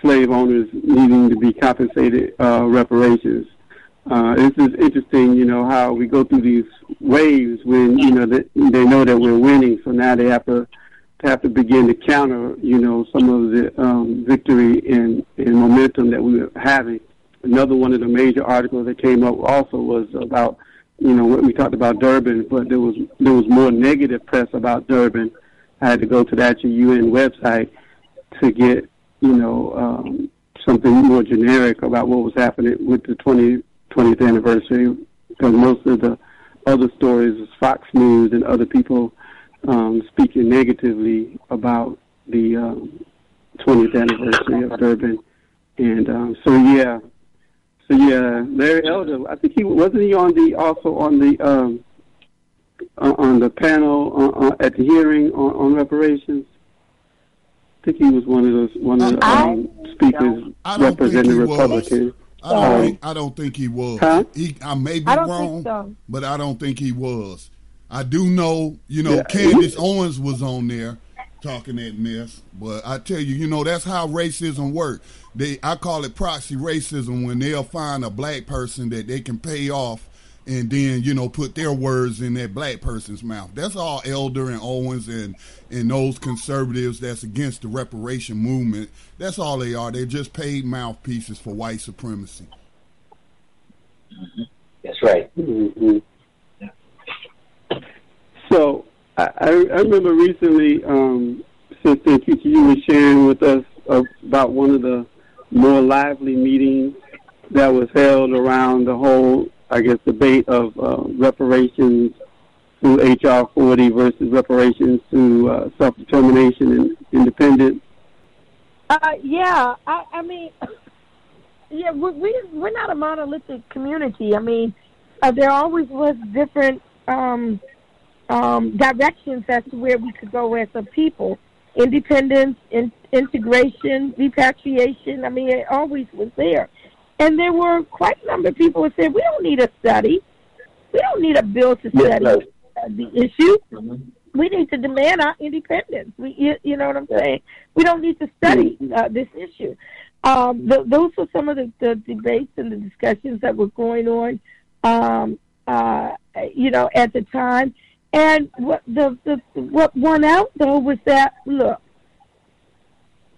S1: slave owners needing to be compensated uh, reparations. Uh, this is interesting, you know, how we go through these waves when you know that they know that we're winning, so now they have to have to begin to counter, you know, some of the um, victory and, and momentum that we were having. Another one of the major articles that came up also was about you know, we talked about Durban, but there was there was more negative press about Durban. I had to go to the actual UN website to get, you know, um, something more generic about what was happening with the 20, 20th anniversary, because most of the other stories was Fox News and other people um, speaking negatively about the um, 20th anniversary of Durban. And um, so, yeah, so yeah, Larry Elder. I think he wasn't he on the also on the um, on the panel uh, uh, at the hearing on, on reparations. I think he was one of those one of the um, speakers representing Republicans.
S4: I don't think I don't think he was.
S1: Huh?
S4: He I may be
S3: I
S4: wrong,
S3: so.
S4: but I don't think he was. I do know, you know,
S1: Yeah.
S4: Candace Owens was on there talking that mess, but I tell you, you know, that's how racism works. They I call it proxy racism when they'll find a black person that they can pay off and then, you know, put their words in that black person's mouth. That's all Elder and Owens and and those conservatives that's against the reparation movement. That's all they are. They're just paid mouthpieces for white supremacy.
S2: That's right.
S1: hmm So I, I I remember recently, um, Sister Nkechi, you were sharing with us about one of the more lively meetings that was held around the whole, I guess, debate of uh, reparations through HR 40 versus reparations through uh, self-determination and independence.
S3: Uh, yeah, I, I mean, yeah, we, we we're not a monolithic community. I mean, uh, there always was different um, um, directions as to where we could go as a people. Independence, in, integration, repatriation. I mean, it always was there. And there were quite a number of people who said, we don't need a study. We don't need a bill to study uh, the issue
S2: Mhm.
S3: we need to demand our independence. We, you, you know what I'm saying? We don't need to study uh, this issue. Um, th- those were some of the, the debates and the discussions that were going on, um, uh, you know, at the time. And what the, the what won out though was that look,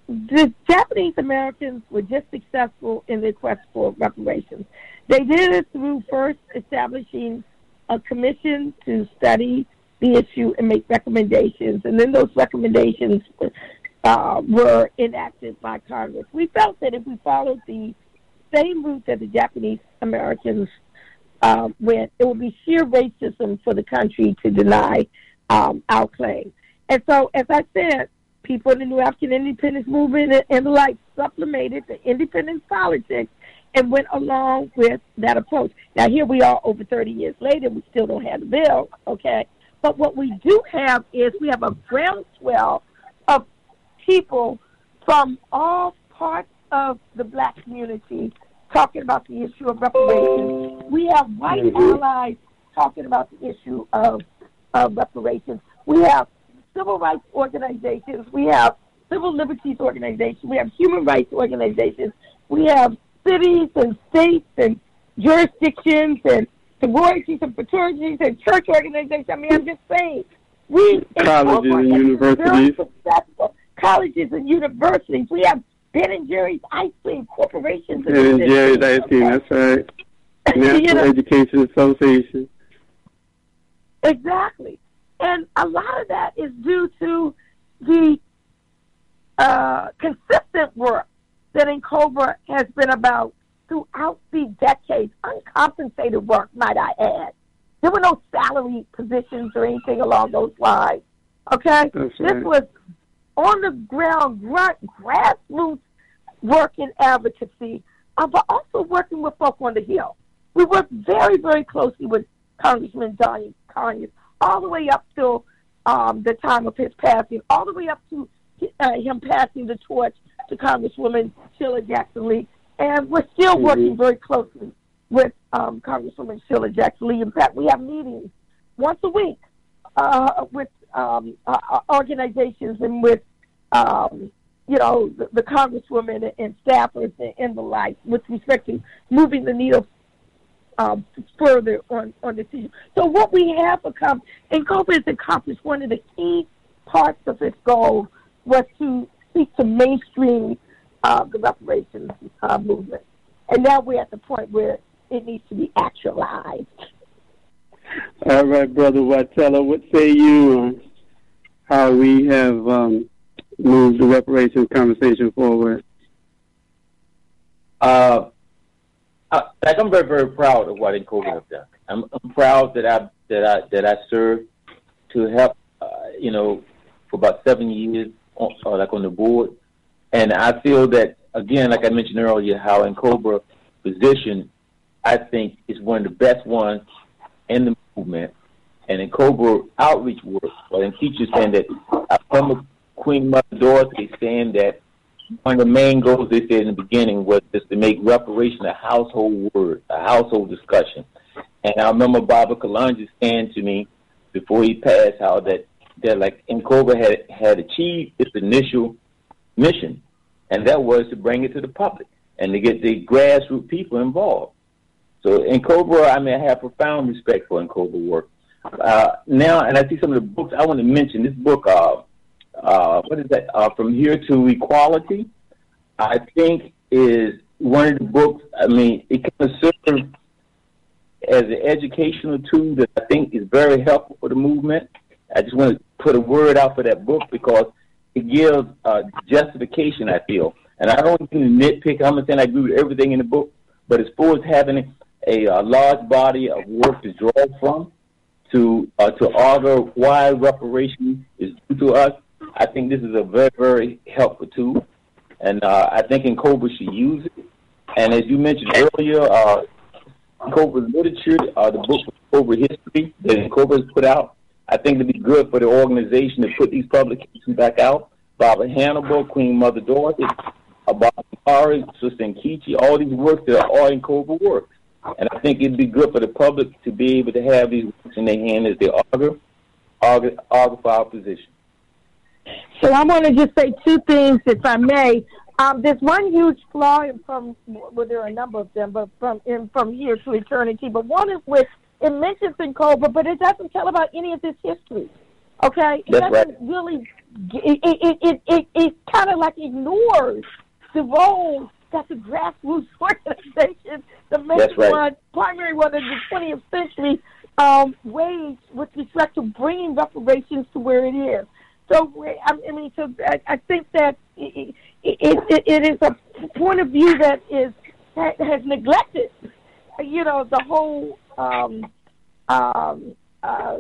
S3: the Japanese Americans were just successful in their quest for reparations. They did it through first establishing a commission to study the issue and make recommendations, and then those recommendations uh, were enacted by Congress. We felt that if we followed the same route that the Japanese Americans uh, went, it would be sheer racism for the country to deny um, our claim. And so, as I said, people in the New African Independence Movement and, and the like supplemented the independence politics and went along with that approach. Now, here we are over 30 years later, we still don't have the bill, okay? But what we do have is we have a groundswell of people from all parts of the black community talking about the issue of reparations. We have white mm-hmm. allies talking about the issue of, of reparations. We have civil rights organizations. We have civil liberties organizations. We have human rights organizations. We have cities and states and jurisdictions and sororities and fraternities and church organizations. I mean, I'm just saying. We
S1: Colleges and universities.
S3: Colleges and universities. We have Ben and Jerry's ice cream corporations. in
S1: And Jerry's Ice Cream, that's right.
S3: You
S1: National
S3: know,
S1: Education Association.
S3: Exactly. And a lot of that is due to the uh, consistent work that N'COBRA has been about throughout the decades, uncompensated work, might I add. There were no salary positions or anything along those lines. Okay? This was on the ground, grunt, grassroots work in advocacy, uh, but also working with folk on the Hill. We worked very, very closely with Congressman Donnie Conyers all the way up till um, the time of his passing, all the way up to uh, him passing the torch to Congresswoman Sheila Jackson Lee. And we're still working very closely with um, Congresswoman Sheila Jackson Lee. In fact, we have meetings once a week uh, with um, uh, uh, organizations and with, um, you know, the, the congresswomen and staffers and, and the like with respect to moving the needle um, further on, on this issue. So what we have accomplished, and N'COBRA has accomplished one of the key parts of its goal was to seek to mainstream uh, the reparations uh, movement. And now we're at the point where it needs to be actualized.
S1: All right, Brother Watella, what say you on how we have um, moved the reparations conversation forward?
S2: Uh, I, like I'm very, very proud of what N'COBRA have done. I'm, I'm proud that I that I that I served to help, uh, you know, for about seven years, on, uh, like on the board, and I feel that again, like I mentioned earlier, how N'COBRA position, I think, is one of the best ones in the movement, and N'COBRA outreach work. Well, and teachers saying that I from Queen Mother Dorothy saying that one of the main goals they said in the beginning was just to make reparation a household word, a household discussion. And I remember Baba Kalonji saying to me before he passed how that that like N'COBRA had had achieved its initial mission, and that was to bring it to the public and to get the grassroots people involved. So N'COBRA, I mean, I have profound respect for N'COBRA work. Uh, now, and I see some of the books I want to mention. This book, uh, uh, what is that? Uh, From Here to Equality, I think is one of the books. I mean, it can serve as an educational tool that I think is very helpful for the movement. I just want to put a word out for that book because it gives uh, justification. I feel, and I don't even nitpick. I'm not saying I agree with everything in the book, but as far as having a, a large body of work to draw from to uh, to argue why reparation is due to us, I think this is a very very helpful tool, and uh, I think N'COBRA should use it. And as you mentioned earlier, uh, N'COBRA literature, uh, the book N'COBRA history that N'COBRA has put out, I think it'd be good for the organization to put these publications back out. Baba Hannibal, Queen Mother Dorothy, Baba Ari, Sister Nkechi, all these works that are all N'COBRA works. And I think it'd be good for the public to be able to have these works in their hand as they argue, argue, argue for our position.
S3: So I want to just say two things, if I may. Um, there's one huge flaw from well, there are a number of them, but from in, from here to eternity. But one is with it mentions N'COBRA, but it doesn't tell about any of this history. Okay, it
S2: That's
S3: doesn't
S2: right.
S3: really. It it it it, it kind of like ignores the role that the grassroots organization, the main
S2: right.
S3: one, primary one of the 20th century, um, waged with respect to bringing reparations to where it is. So I mean, so I, think that it, it, it, is a point of view that is has neglected, you know, the whole um, um, uh,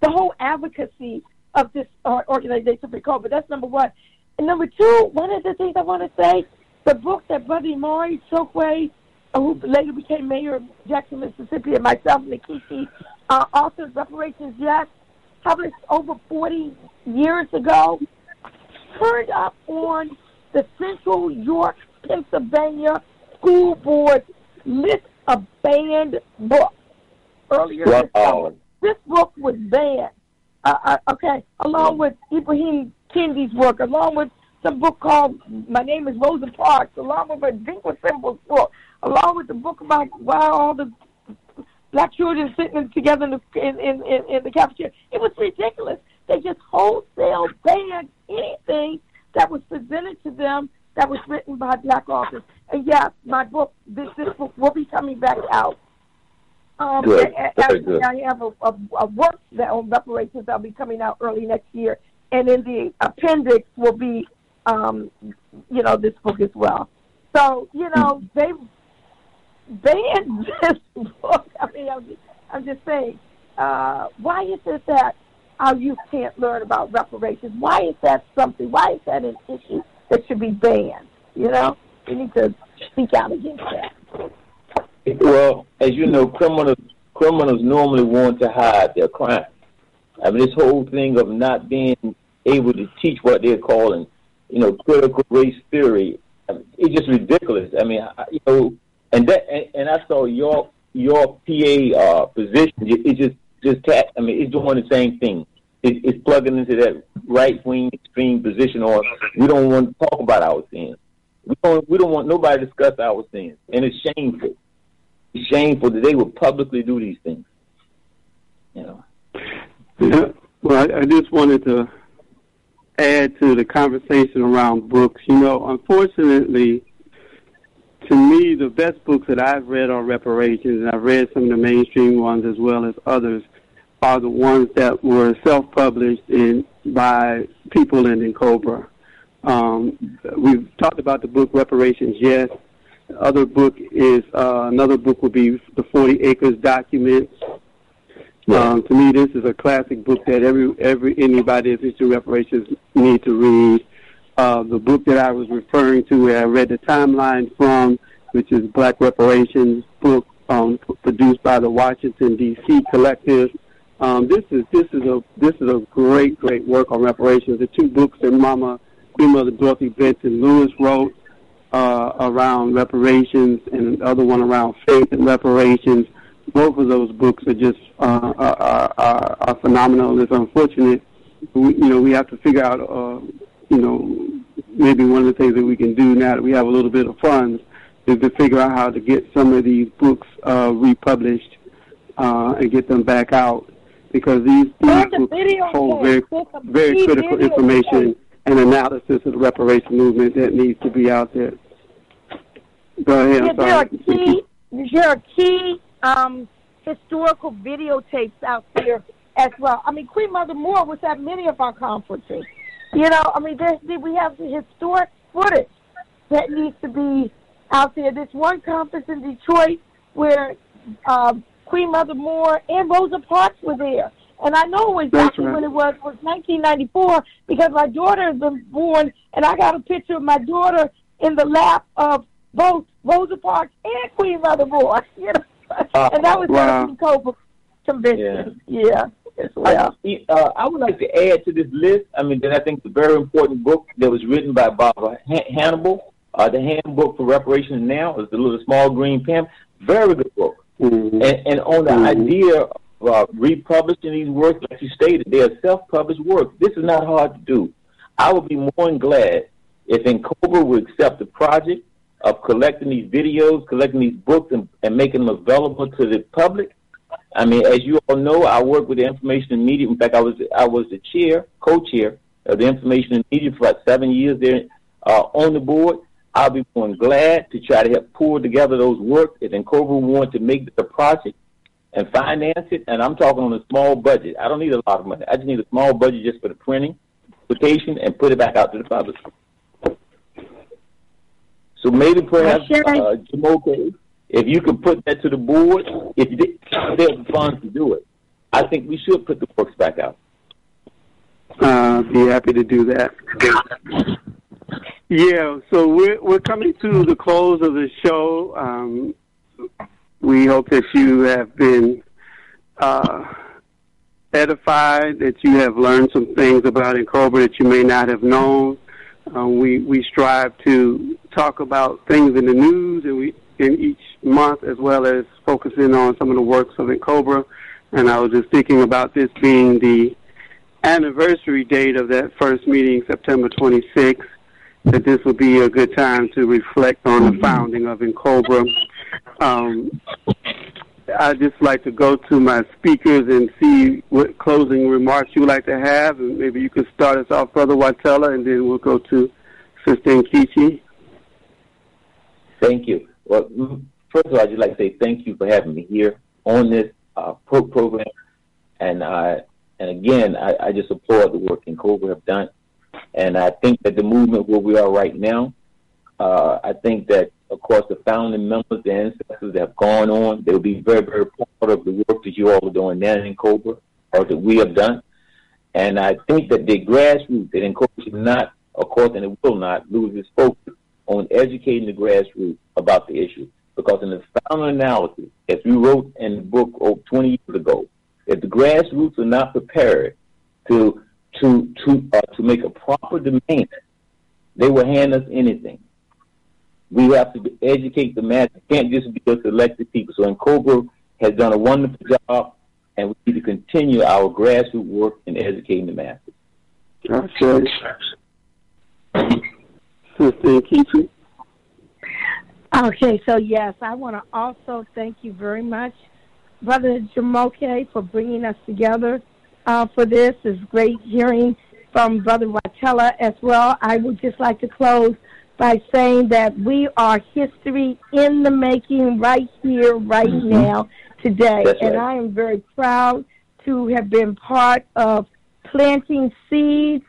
S3: the whole advocacy of this organization for N'COBRA. That's number one. And number two, one of the things I want to say, the book that Baba Imari Chokwe, who later became mayor of Jackson, Mississippi, and myself, Nkechi, uh, authored Reparations Yes, published over 40 years ago, turned up on the Central York, Pennsylvania School Board list of banned books earlier this summer. This book was banned. Uh, uh, okay, along with Ibram Kendi's work, along with some book called My Name is Rosa Parks, along with a Dinka Symbols book, along with the book about why all the black children sitting together in the in, in, in, in the cafeteria. It was ridiculous. They just wholesale banned anything that was presented to them that was written by black authors. And yes, my book, this this book will be coming back out. Um,
S2: Good.
S3: a- a-
S2: Very
S3: actually,
S2: good.
S3: I have a, a, a work that on reparations that'll be coming out early next year, and in the appendix will be, um, you know, this book as well. So you know they banned this book. I mean, I'm just, I'm just saying, uh, why is it that our youth can't learn about reparations? Why is that something? Why is that an issue that should be banned? You know, we need to speak out against that.
S2: Well, as you know, criminals criminals normally want to hide their crime. I mean, this whole thing of not being able to teach what they're calling, you know, critical race theory, I mean, it's just ridiculous. I mean, you know, and that and, and I saw your your PA uh, position. It it just just ta- I mean, it's doing the same thing. It, it's plugging into that right wing extreme position, or we don't want to talk about our sins. We don't we don't want nobody to discuss our sins, and it's shameful It's shameful that they would publicly do these things. You know.
S1: Yeah. Well, I, I just wanted to add to the conversation around books. You know, unfortunately, to me, the best books that I've read on reparations, and I've read some of the mainstream ones as well as others, are the ones that were self-published in by people in N'COBRA. Um, we've talked about the book Reparations, yes. The other book is uh, another book would be the Forty Acres Documents. Um, to me, this is a classic book that every every anybody that's into reparations need to read. Uh, the book that I was referring to, where I read the timeline from, which is Black Reparations book, um, produced by the Washington D.C. Collective. Um, this is this is a this is a great great work on reparations. The two books that Mama Queen Mother Dorothy Benton Lewis wrote uh, around reparations, and the other one around faith and reparations. Both of those books are just uh, are, are, are phenomenal. It's unfortunate, we, you know, we have to figure out, uh, you know, maybe one of the things that we can do now that we have a little bit of funds is to figure out how to get some of these books uh, republished uh, and get them back out because these, these books hold very, very critical information and analysis of the reparation movement that needs to be out there. Go ahead.
S3: Yeah, there are key, there are key um, historical videotapes out there as well. I mean, Queen Mother Moore was at many of our conferences. You know, I mean, there's, we have the historic footage that needs to be out there. This one conference in Detroit where uh, Queen Mother Moore and Rosa Parks were there. And I know exactly right. when it was. It was 1994 because my daughter has been born, and I got a picture of my daughter in the lap of both Rosa Parks and Queen Mother Moore. You know, uh, and that was wow. the N'COBRA convention. Yeah. yeah. Well.
S2: I, uh, I would like to add to this list. I mean, that I think the very important book that was written by Baba Hannibal, uh, the Handbook for Reparations Now, is the little small green pen. Very good book. Mm-hmm. And, and on the mm-hmm. idea of uh, republishing these works, like you stated, they are self-published works. This is not hard to do. I would be more than glad if N'COBRA would accept the project of collecting these videos, collecting these books, and, and making them available to the public. I mean, as you all know, I work with the information and media. In fact, I was I was the chair, co-chair of the information and media for about seven years there uh, on the board. I'll be more than glad to try to help pull together those works. If N'COBRA want to make the project and finance it, and I'm talking on a small budget. I don't need a lot of money. I just need a small budget just for the printing, publication, and put it back out to the public. So maybe perhaps uh, Jumoke, if you can put that to the board, if there's the funds to do it, I think we should put the books back out.
S1: Uh, be happy to do that. Yeah, so we're we're coming to the close of the show. Um, we hope that you have been uh, edified, that you have learned some things about N'COBRA that you may not have known. Uh, we we strive to talk about things in the news, and we each month as well as focusing on some of the works of N'COBRA. And I was just thinking about this being the anniversary date of that first meeting, September 26th, that this would be a good time to reflect on the founding of N'COBRA. Um, I'd just like to go to my speakers and see what closing remarks you would like to have. And maybe you could start us off, Brother Watella, and then we'll go to Sister Nkechi.
S2: Thank you. Well, first of all, I'd just like to say thank you for having me here on this uh, pro- program. And uh, and again, I, I just applaud the work N'COBRA have done. And I think that the movement where we are right now, uh, I think that, of course, the founding members, the ancestors that have gone on, they'll be very, very proud of the work that you all are doing now N'COBRA, or that we have done. And I think that the grassroots, that N'COBRA should not, of course, and it will not, lose its focus on educating the grassroots about the issue. Because in the final analysis, as we wrote in the book oh, 20 years ago, if the grassroots are not prepared to to to uh, to make a proper demand, they will hand us anything. We have to educate the masses. It can't just be us elected people. So, N'COBRA has done a wonderful job, and we need to continue our grassroots work in educating the masses.
S1: Okay. Sister
S3: Okay, so yes, I want to also thank you very much, Brother Jumoke, for bringing us together uh, for this. It's great hearing from Brother Watella as well. I would just like to close by saying that we are history in the making right here, right mm-hmm. now, today.
S2: That's
S3: and. I am very proud to have been part of planting seeds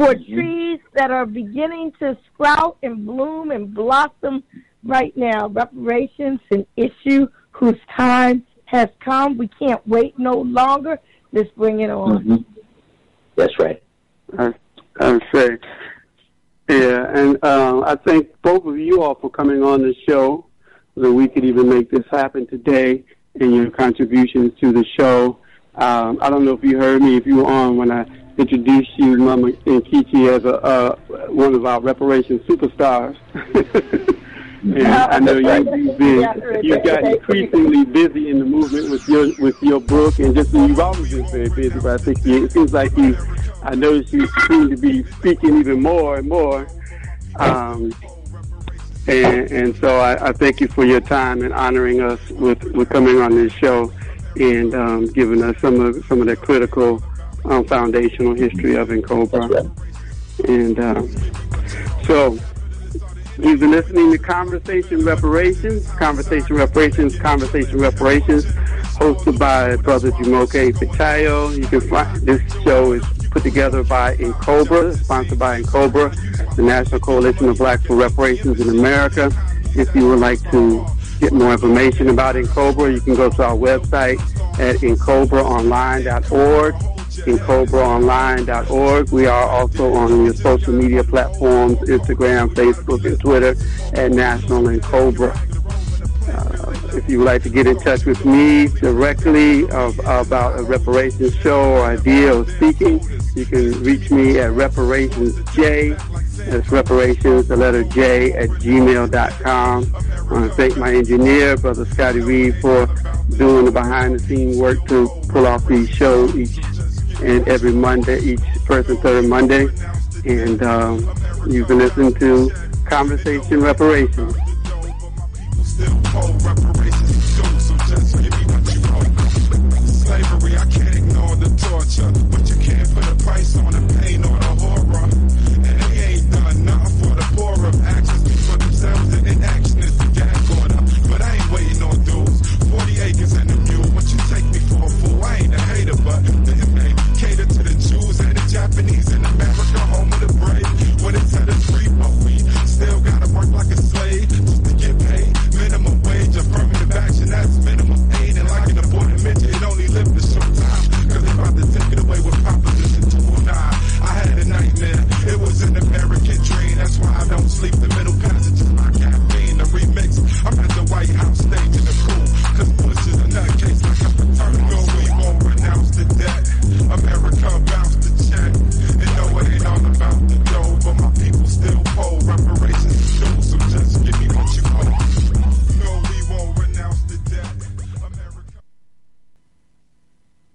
S3: for mm-hmm. trees that are beginning to sprout and bloom and blossom right now. Reparations, an issue whose time has come. We can't wait no longer. Let's bring it on.
S2: Mm-hmm. That's right.
S1: I, I say, yeah, and uh, I thank both of you all for coming on the show so that we could even make this happen today and your contributions to the show. Um, I don't know if you heard me, if you were on when I introduced you, Mama Nkechi, as a uh, one of our reparations superstars. and I know you, you've been you've got increasingly busy in the movement with your with your book, and just you've always been very busy. But I think you, it seems like you, I noticed you seem to be speaking even more and more. Um, and, and so I, I thank you for your time and honoring us with, with coming on this show and um, giving us some of some of the critical um, foundational history of N'COBRA. And um, so you've been listening to Conversation Reparations, Conversation Reparations, Conversation Reparations, hosted by Brother Jumoke Fitayo. You can find this show is put together by N'COBRA, sponsored by N'COBRA, the National Coalition of Blacks for Reparations in America. If you would like to get more information about N'COBRA, you can go to our website at ncobraonline.org, ncobraonline.org. We are also on your social media platforms, Instagram, Facebook, and Twitter at National N'COBRA. Uh, if you would like to get in touch with me directly of, about a reparations show or idea or speaking, you can reach me at reparationsj, that's reparations, the letter J, at gmail.com. I want to thank my engineer, Brother Scotty Reed, for doing the behind the scenes work to pull off these shows each and every Monday, each first and third Monday. And um, you've been listening to Conversation Reparations.